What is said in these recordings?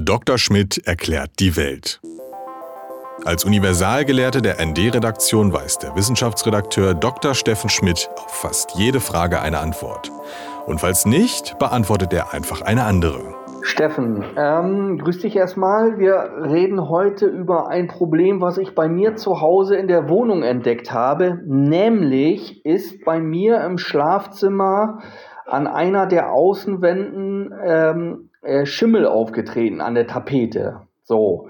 Dr. Schmidt erklärt die Welt. Als Universalgelehrte der ND-Redaktion weiß der Wissenschaftsredakteur Dr. Steffen Schmidt auf fast jede Frage eine Antwort. Und falls nicht, beantwortet er einfach eine andere. Steffen, ähm, grüß dich erstmal. Wir reden heute über ein Problem, was ich bei mir zu Hause in der Wohnung entdeckt habe. Nämlich ist bei mir im Schlafzimmer an einer der Außenwänden ähm, äh, Schimmel aufgetreten an der Tapete. So.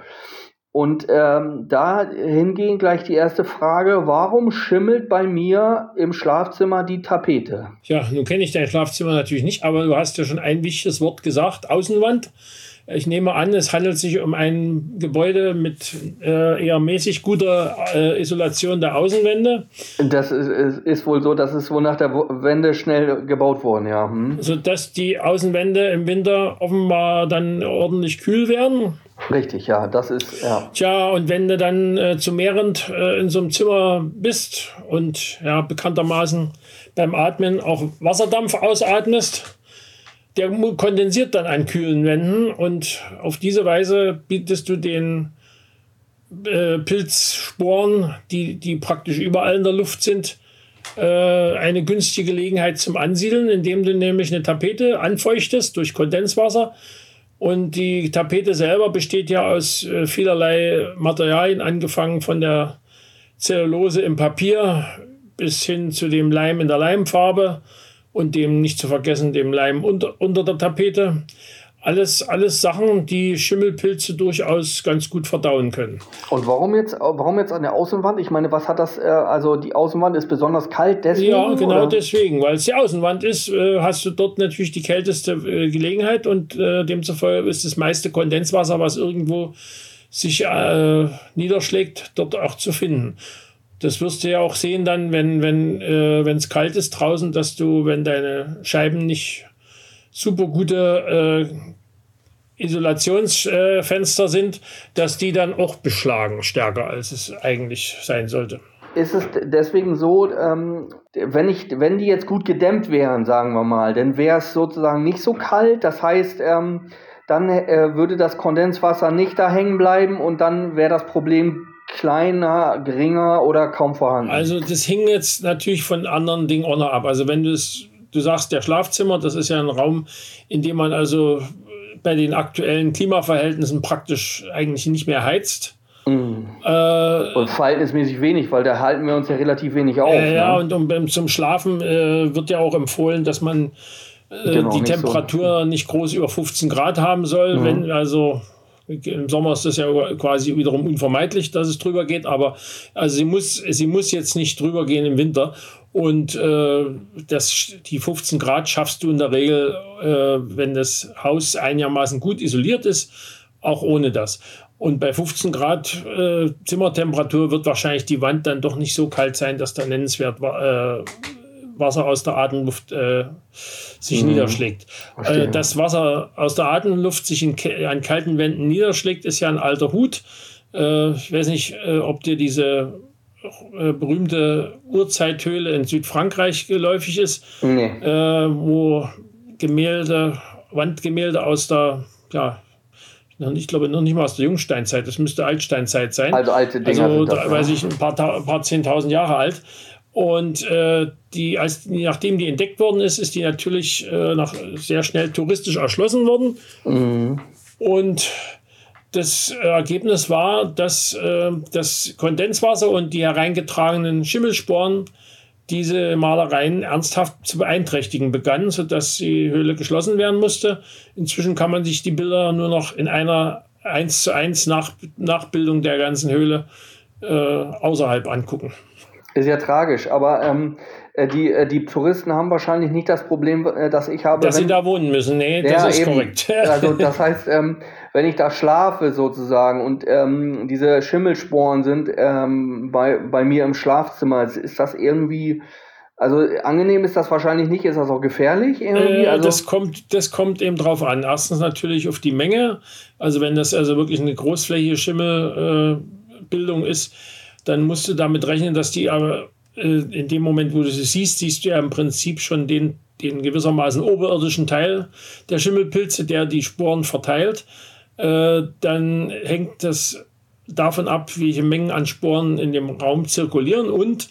Und ähm, da hingehen gleich die erste Frage, warum schimmelt bei mir im Schlafzimmer die Tapete? Ja, nun kenne ich dein Schlafzimmer natürlich nicht, aber du hast ja schon ein wichtiges Wort gesagt, Außenwand. Ich nehme an, es handelt sich um ein Gebäude mit äh, eher mäßig guter äh, Isolation der Außenwände. Das ist, ist, ist, wohl so, dass es wohl nach der Wende schnell gebaut worden, ja. Hm. Sodass die Außenwände im Winter offenbar dann ordentlich kühl werden. Richtig, ja, das ist, ja. Tja, und wenn du dann äh, zu mehrend äh, in so einem Zimmer bist und ja, bekanntermaßen beim Atmen auch Wasserdampf ausatmest, der kondensiert dann an kühlen Wänden und auf diese Weise bietest du den äh, Pilzsporen, die, die praktisch überall in der Luft sind, äh, eine günstige Gelegenheit zum Ansiedeln, indem du nämlich eine Tapete anfeuchtest durch Kondenswasser. Und die Tapete selber besteht ja aus äh, vielerlei Materialien, angefangen von der Zellulose im Papier bis hin zu dem Leim in der Leimfarbe und dem nicht zu vergessen, dem Leim unter, unter der Tapete. Alles, alles Sachen, die Schimmelpilze durchaus ganz gut verdauen können. Und warum jetzt, warum jetzt an der Außenwand? Ich meine, was hat das, äh, also die Außenwand ist besonders kalt deswegen? Ja, genau oder? deswegen, weil es die Außenwand ist, äh, hast du dort natürlich die kälteste äh, Gelegenheit und demzufolge ist das meiste Kondenswasser, was irgendwo sich niederschlägt, dort auch zu finden. Das wirst du ja auch sehen dann, wenn wenn äh, es kalt ist draußen, dass du, wenn deine Scheiben nicht super gute äh, Isolationsfenster äh, sind, dass die dann auch beschlagen stärker, als es eigentlich sein sollte. Ist es deswegen so, ähm, wenn, ich, wenn die jetzt gut gedämmt wären, sagen wir mal, dann wäre es sozusagen nicht so kalt. Das heißt, ähm, dann äh, würde das Kondenswasser nicht da hängen bleiben und dann wäre das Problem kleiner, geringer oder kaum vorhanden? Also das hing jetzt natürlich von anderen Dingen auch noch ab. Also wenn du es, du sagst, der Schlafzimmer, das ist ja ein Raum, in dem man also bei den aktuellen Klimaverhältnissen praktisch eigentlich nicht mehr heizt. Mm. Äh, und verhältnismäßig wenig, weil da halten wir uns ja relativ wenig auf. Äh, ja, ne? und um, zum Schlafen äh, wird ja auch empfohlen, dass man äh, genau, die Temperatur so. nicht groß über 15 Grad haben soll. Mhm. Wenn also im Sommer ist das ja quasi wiederum unvermeidlich, dass es drüber geht, aber also sie muss, sie muss jetzt nicht drüber gehen im Winter. Und äh, das, die 15 Grad schaffst du in der Regel, äh, wenn das Haus einigermaßen gut isoliert ist, auch ohne das. Und bei 15 Grad äh, Zimmertemperatur wird wahrscheinlich die Wand dann doch nicht so kalt sein, dass da nennenswert äh, Wasser aus der Atemluft äh, sich mhm. niederschlägt. Äh, das Wasser aus der Atemluft sich in, an kalten Wänden niederschlägt, ist ja ein alter Hut. Äh, ich weiß nicht, äh, ob dir diese äh, berühmte Urzeithöhle in Südfrankreich geläufig ist, nee. Äh, wo Gemälde, Wandgemälde aus der, ja, ich glaube noch nicht mal aus der Jungsteinzeit, das müsste Altsteinzeit sein. Also alte Dinge. Also, das, weiß ich, ein paar, ein paar zehntausend Jahre alt. Und äh, die, als, nachdem die entdeckt worden ist, ist die natürlich äh, nach, sehr schnell touristisch erschlossen worden. Mhm. Und das Ergebnis war, dass äh, das Kondenswasser und die hereingetragenen Schimmelsporen diese Malereien ernsthaft zu beeinträchtigen begannen, sodass die Höhle geschlossen werden musste. Inzwischen kann man sich die Bilder nur noch in einer 1 zu 1 Nach Nachbildung der ganzen Höhle äh, außerhalb angucken. Ist ja tragisch, aber ähm, äh, die, äh, die Touristen haben wahrscheinlich nicht das Problem, äh, das ich habe. Dass wenn, sie da wohnen müssen, nee, das ja, ist eben. korrekt. also das heißt, ähm, wenn ich da schlafe sozusagen und ähm, diese Schimmelsporen sind ähm, bei, bei mir im Schlafzimmer, ist das irgendwie, also angenehm ist das wahrscheinlich nicht, ist das auch gefährlich irgendwie? Äh, also das, kommt, das kommt eben drauf an. Erstens natürlich auf die Menge, also wenn das also wirklich eine großflächige Schimmelbildung äh, ist, dann musst du damit rechnen, dass die aber äh, in dem Moment, wo du sie siehst, siehst du ja im Prinzip schon den, den gewissermaßen oberirdischen Teil der Schimmelpilze, der die Sporen verteilt. äh, dann hängt das davon ab, welche Mengen an Sporen in dem Raum zirkulieren und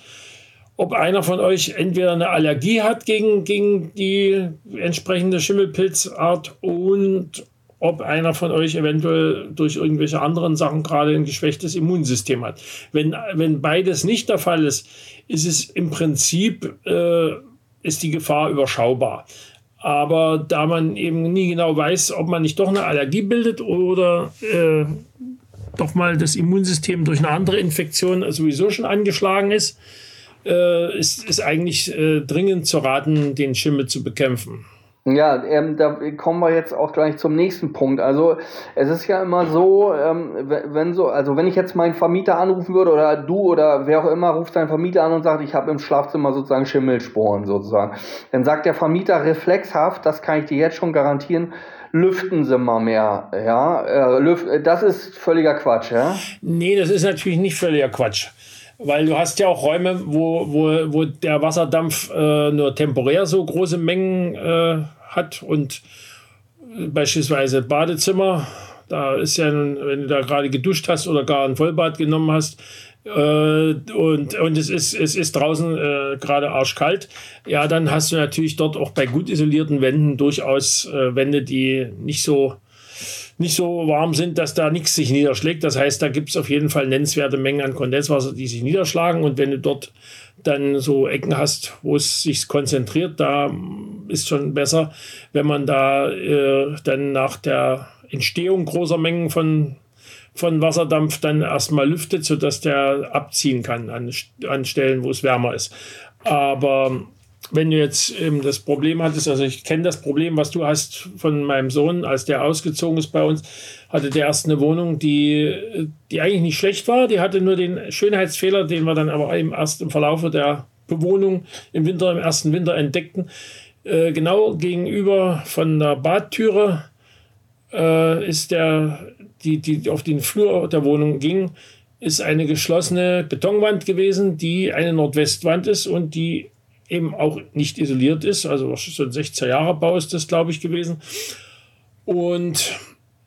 ob einer von euch entweder eine Allergie hat gegen, gegen die entsprechende Schimmelpilzart und ob einer von euch eventuell durch irgendwelche anderen Sachen gerade ein geschwächtes Immunsystem hat. Wenn, wenn beides nicht der Fall ist, ist es im Prinzip äh, ist die Gefahr überschaubar. Aber da man eben nie genau weiß, ob man nicht doch eine Allergie bildet oder äh, doch mal das Immunsystem durch eine andere Infektion sowieso schon angeschlagen ist, äh, ist, ist eigentlich äh, dringend zu raten, den Schimmel zu bekämpfen. Ja, ähm, da kommen wir jetzt auch gleich zum nächsten Punkt. Also es ist ja immer so, ähm, wenn so, also wenn ich jetzt meinen Vermieter anrufen würde oder du oder wer auch immer ruft seinen Vermieter an und sagt, ich habe im Schlafzimmer sozusagen Schimmelsporen sozusagen, dann sagt der Vermieter reflexhaft, das kann ich dir jetzt schon garantieren, lüften Sie mal mehr, ja, äh, lüft, das ist völliger Quatsch, ja? Nee, das ist natürlich nicht völliger Quatsch. Weil du hast ja auch Räume, wo, wo, wo der Wasserdampf äh, nur temporär so große Mengen äh, hat und beispielsweise Badezimmer, da ist ja, wenn du da gerade geduscht hast oder gar ein Vollbad genommen hast, äh, und, und es ist, es ist draußen äh, gerade arschkalt, ja, dann hast du natürlich dort auch bei gut isolierten Wänden durchaus äh, Wände, die nicht so, nicht so warm sind, dass da nichts sich niederschlägt. Das heißt, da gibt es auf jeden Fall nennenswerte Mengen an Kondenswasser, die sich niederschlagen. Und wenn du dort dann so Ecken hast, wo es sich konzentriert, da ist schon besser, wenn man da äh, dann nach der Entstehung großer Mengen von, von Wasserdampf dann erstmal lüftet, sodass der abziehen kann an, an Stellen, wo es wärmer ist. Aber wenn du jetzt eben das Problem hattest, also ich kenne das Problem, was du hast von meinem Sohn, als der ausgezogen ist bei uns, hatte der erst eine Wohnung, die, die eigentlich nicht schlecht war. Die hatte nur den Schönheitsfehler, den wir dann aber eben erst im Verlauf der Bewohnung im Winter, im ersten Winter entdeckten. Äh, genau gegenüber von der Badtüre äh, ist der, die, die auf den Flur der Wohnung ging, ist eine geschlossene Betonwand gewesen, die eine Nordwestwand ist und die eben auch nicht isoliert ist. Also so ein 16 Jahre Bau ist das, glaube ich, gewesen. Und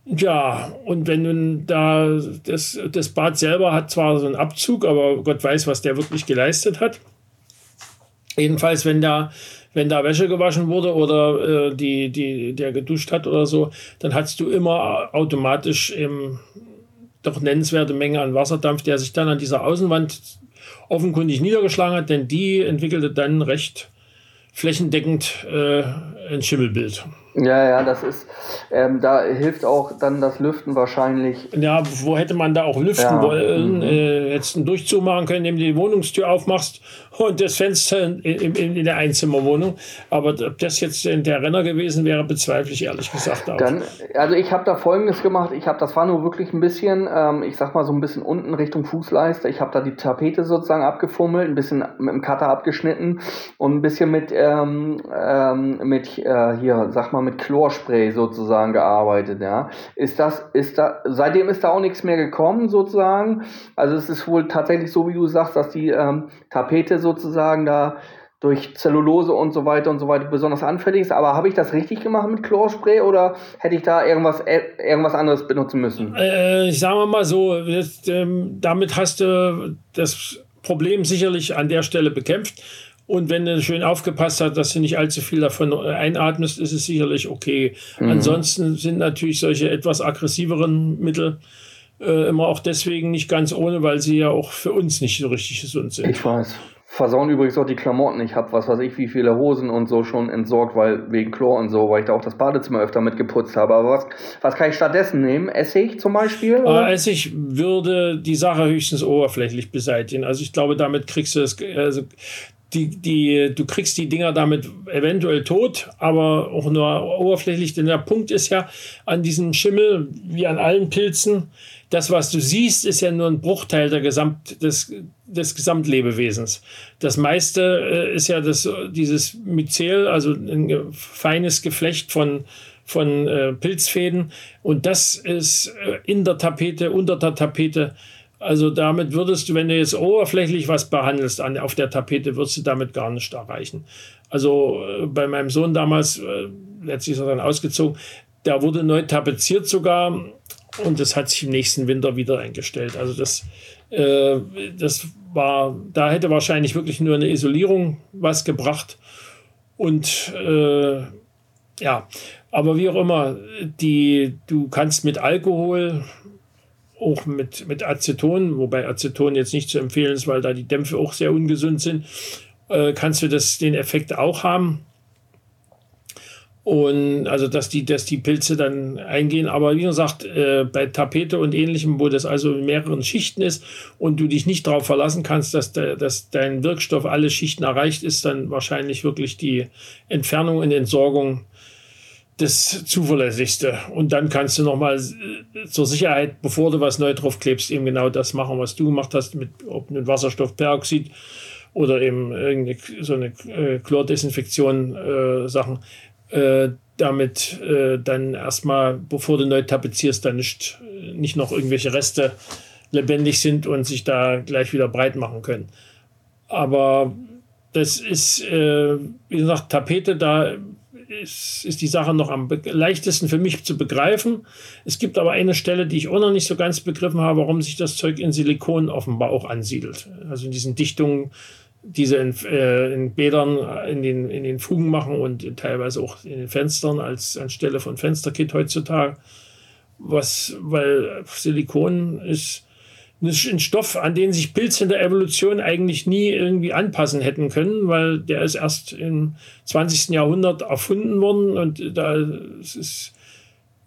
ja, und wenn nun da das, das Bad selber hat zwar so einen Abzug, aber Gott weiß, was der wirklich geleistet hat. Jedenfalls, wenn da, wenn da Wäsche gewaschen wurde oder äh, die, die, der geduscht hat oder so, dann hast du immer automatisch eben doch nennenswerte Menge an Wasserdampf, der sich dann an dieser Außenwand offenkundig niedergeschlagen hat, denn die entwickelte dann recht flächendeckend äh, ein Schimmelbild. Ja, ja, das ist, ähm, da hilft auch dann das Lüften wahrscheinlich. Ja, wo hätte man da auch lüften ja. wollen? Mhm. Äh, hättest einen Durchzug machen können, indem du die Wohnungstür aufmachst und das Fenster in, in, in der Einzimmerwohnung. Aber ob das jetzt der Renner gewesen wäre, bezweifle ich ehrlich gesagt auch. Dann, also ich habe da folgendes gemacht. Ich habe, das war nur wirklich ein bisschen, ähm, ich sag mal so ein bisschen unten Richtung Fußleiste. Ich habe da die Tapete sozusagen abgefummelt, ein bisschen mit dem Cutter abgeschnitten und ein bisschen mit, ähm, ähm, mit äh, hier, sag mal, mal mit Chlorspray sozusagen gearbeitet, ja. Ist das, ist da, seitdem ist da auch nichts mehr gekommen sozusagen. Also es ist wohl tatsächlich so, wie du sagst, dass die ähm, Tapete sozusagen da durch Zellulose und so weiter und so weiter besonders anfällig ist. Aber habe ich das richtig gemacht mit Chlorspray oder hätte ich da irgendwas, äh, irgendwas anderes benutzen müssen? Äh, sagen wir mal so, das, ähm, damit hast du das Problem sicherlich an der Stelle bekämpft. Und wenn du schön aufgepasst hast, dass du nicht allzu viel davon einatmest, ist es sicherlich okay. Mhm. Ansonsten sind natürlich solche etwas aggressiveren Mittel äh, immer auch deswegen nicht ganz ohne, weil sie ja auch für uns nicht so richtig gesund sind. Ich weiß. Versauen übrigens auch die Klamotten. Ich habe was weiß ich, wie viele Hosen und so schon entsorgt, weil wegen Chlor und so, weil ich da auch das Badezimmer öfter mit geputzt habe. Aber was, was kann ich stattdessen nehmen? Essig zum Beispiel? Äh, Essig würde die Sache höchstens oberflächlich beseitigen. Also ich glaube, damit kriegst du es, also die, die, du kriegst die Dinger damit eventuell tot, aber auch nur oberflächlich, denn der Punkt ist ja an diesem Schimmel, wie an allen Pilzen, das, was du siehst, ist ja nur ein Bruchteil der Gesamt, des, des Gesamtlebewesens. Das meiste äh, ist ja das, dieses Myzel, also ein feines Geflecht von, von äh, Pilzfäden. Und das ist äh, in der Tapete, unter der Tapete also damit würdest du, wenn du jetzt oberflächlich was behandelst an, auf der Tapete, würdest du damit gar nicht erreichen. Also äh, bei meinem Sohn damals, äh, letztlich ist er dann ausgezogen, da wurde neu tapeziert sogar und das hat sich im nächsten Winter wieder eingestellt. Also das, äh, das war, da hätte wahrscheinlich wirklich nur eine Isolierung was gebracht. Und äh, ja, aber wie auch immer, die, du kannst mit Alkohol, auch mit, mit Aceton, wobei Aceton jetzt nicht zu empfehlen ist, weil da die Dämpfe auch sehr ungesund sind, äh, kannst du das, den Effekt auch haben. Und also, dass die, dass die Pilze dann eingehen. Aber wie gesagt, äh, bei Tapete und ähnlichem, wo das also in mehreren Schichten ist und du dich nicht darauf verlassen kannst, dass, de, dass dein Wirkstoff alle Schichten erreicht, ist dann wahrscheinlich wirklich die Entfernung und Entsorgung das zuverlässigste. Und dann kannst du nochmal äh, zur Sicherheit, bevor du was neu drauf klebst, eben genau das machen, was du gemacht hast, mit ob mit Wasserstoffperoxid oder eben irgendeine so eine äh, Chlordesinfektion äh, Sachen äh, damit äh, dann erstmal, bevor du neu tapezierst, dann nicht, nicht noch irgendwelche Reste lebendig sind und sich da gleich wieder breit machen können. Aber das ist, äh, wie gesagt, Tapete, da ist, ist die Sache noch am leichtesten für mich zu begreifen. Es gibt aber eine Stelle, die ich auch noch nicht so ganz begriffen habe, warum sich das Zeug in Silikon offenbar auch ansiedelt. Also in diesen Dichtungen diese in, äh, in Bädern äh, in den, in den Fugen machen und teilweise auch in den Fenstern als anstelle von Fensterkit heutzutage. Was, weil Silikon ist, ein Stoff, an den sich Pilze in der Evolution eigentlich nie irgendwie anpassen hätten können, weil der ist erst im 20. Jahrhundert erfunden worden und da es ist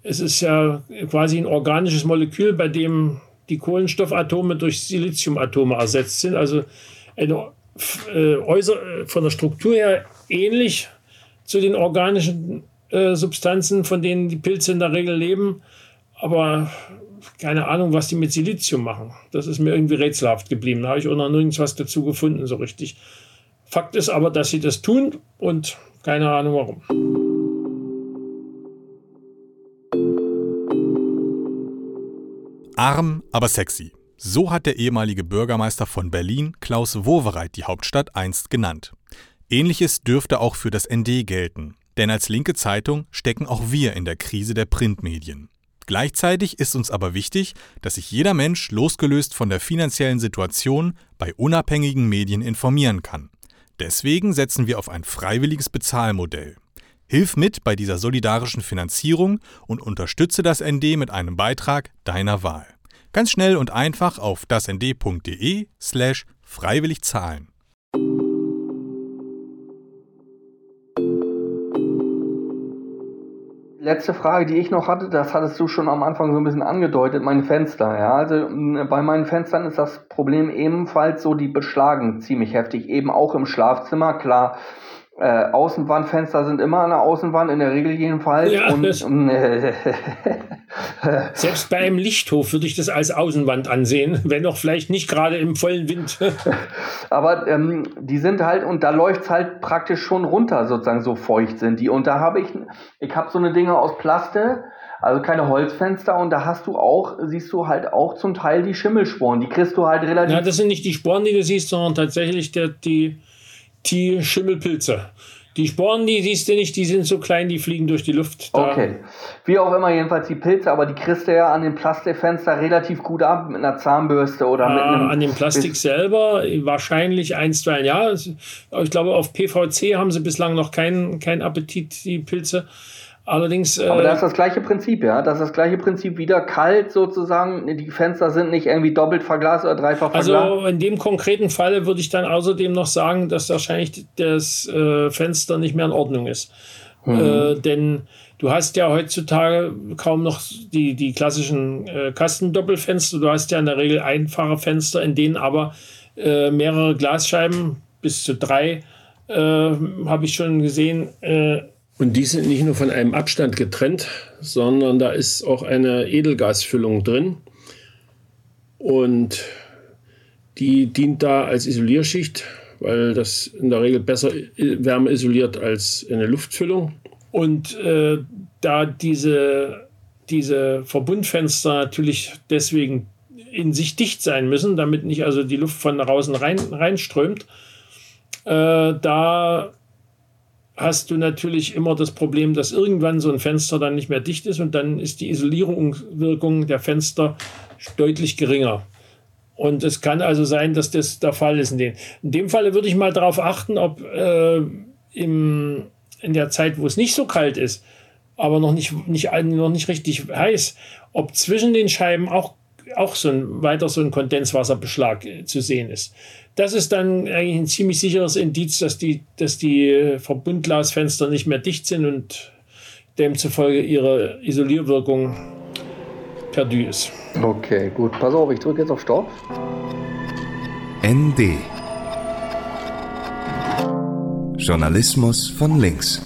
es ist ja quasi ein organisches Molekül, bei dem die Kohlenstoffatome durch Siliziumatome ersetzt sind. Also eine äh, äußer, äh, von der Struktur her ähnlich zu den organischen äh, Substanzen, von denen die Pilze in der Regel leben. Aber keine Ahnung, was die mit Silizium machen. Das ist mir irgendwie rätselhaft geblieben. Da habe ich auch noch nirgends was dazu gefunden, so richtig. Fakt ist aber, dass sie das tun und keine Ahnung warum. Arm, aber sexy. So hat der ehemalige Bürgermeister von Berlin, Klaus Wowereit, die Hauptstadt einst genannt. Ähnliches dürfte auch für das ND gelten, denn als linke Zeitung stecken auch wir in der Krise der Printmedien. Gleichzeitig ist uns aber wichtig, dass sich jeder Mensch losgelöst von der finanziellen Situation bei unabhängigen Medien informieren kann. Deswegen setzen wir auf ein freiwilliges Bezahlmodell. Hilf mit bei dieser solidarischen Finanzierung und unterstütze das ND mit einem Beitrag deiner Wahl. Ganz schnell und einfach auf dasnd.de slash freiwillig zahlen. Letzte Frage, die ich noch hatte, das hattest du schon am Anfang so ein bisschen angedeutet, meine Fenster. Ja, also bei meinen Fenstern ist das Problem ebenfalls so, die beschlagen ziemlich heftig, eben auch im Schlafzimmer. Klar, äh, Außenwandfenster sind immer an der Außenwand, in der Regel jedenfalls. Ja, und, äh, Selbst bei einem Lichthof würde ich das als Außenwand ansehen, wenn auch vielleicht nicht gerade im vollen Wind. Aber ähm, die sind halt, und da läuft es halt praktisch schon runter, sozusagen, so feucht sind die. Und da habe ich, ich habe so eine Dinge aus Plaste, also keine Holzfenster und da hast du auch, siehst du halt auch zum Teil die Schimmelsporen. Die kriegst du halt relativ. Ja, das sind nicht die Sporen, die du siehst, sondern tatsächlich der, die die Schimmelpilze. Die Sporen, die siehst du nicht, die sind so klein, die fliegen durch die Luft. Da. Okay. Wie auch immer, jedenfalls die Pilze, aber die kriegst du ja an dem Plastikfenster relativ gut ab mit einer Zahnbürste oder ja, mit einem. An dem Plastik selber wahrscheinlich ein, zwei Jahre. Ich glaube, auf PVC haben sie bislang noch keinen kein Appetit, die Pilze. Allerdings. Äh, Aber das ist das gleiche Prinzip, ja. Das ist das gleiche Prinzip wieder kalt sozusagen. Die Fenster sind nicht irgendwie doppelt verglast oder dreifach verglast. Also in dem konkreten Falle würde ich dann außerdem noch sagen, dass wahrscheinlich das äh, Fenster nicht mehr in Ordnung ist. Mhm. Äh, denn du hast ja heutzutage kaum noch die, die klassischen äh, Kastendoppelfenster. Du hast ja in der Regel einfache Fenster, in denen aber äh, mehrere Glasscheiben bis zu drei äh, habe ich schon gesehen und die sind nicht nur von einem Abstand getrennt, sondern da ist auch eine Edelgasfüllung drin. Und die dient da als Isolierschicht, weil das in der Regel besser Wärme isoliert als eine Luftfüllung. Und äh, da diese, diese Verbundfenster natürlich deswegen in sich dicht sein müssen, damit nicht also die Luft von draußen rein, reinströmt, äh, da hast du natürlich immer das Problem, dass irgendwann so ein Fenster dann nicht mehr dicht ist und dann ist die Isolierungswirkung der Fenster deutlich geringer. Und es kann also sein, dass das der Fall ist. In dem, in dem Falle würde ich mal darauf achten, ob äh, im, in der Zeit, wo es nicht so kalt ist, aber noch nicht, nicht, noch nicht richtig heiß, ob zwischen den Scheiben auch, auch so ein, weiter so ein Kondenswasserbeschlag äh, zu sehen ist. Das ist dann eigentlich ein ziemlich sicheres Indiz, dass die, dass die äh, Verbundglasfenster nicht mehr dicht sind und demzufolge ihre Isolierwirkung perdu ist. Okay, gut. Pass auf, ich drücke jetzt auf Stopp. ND Journalismus von links.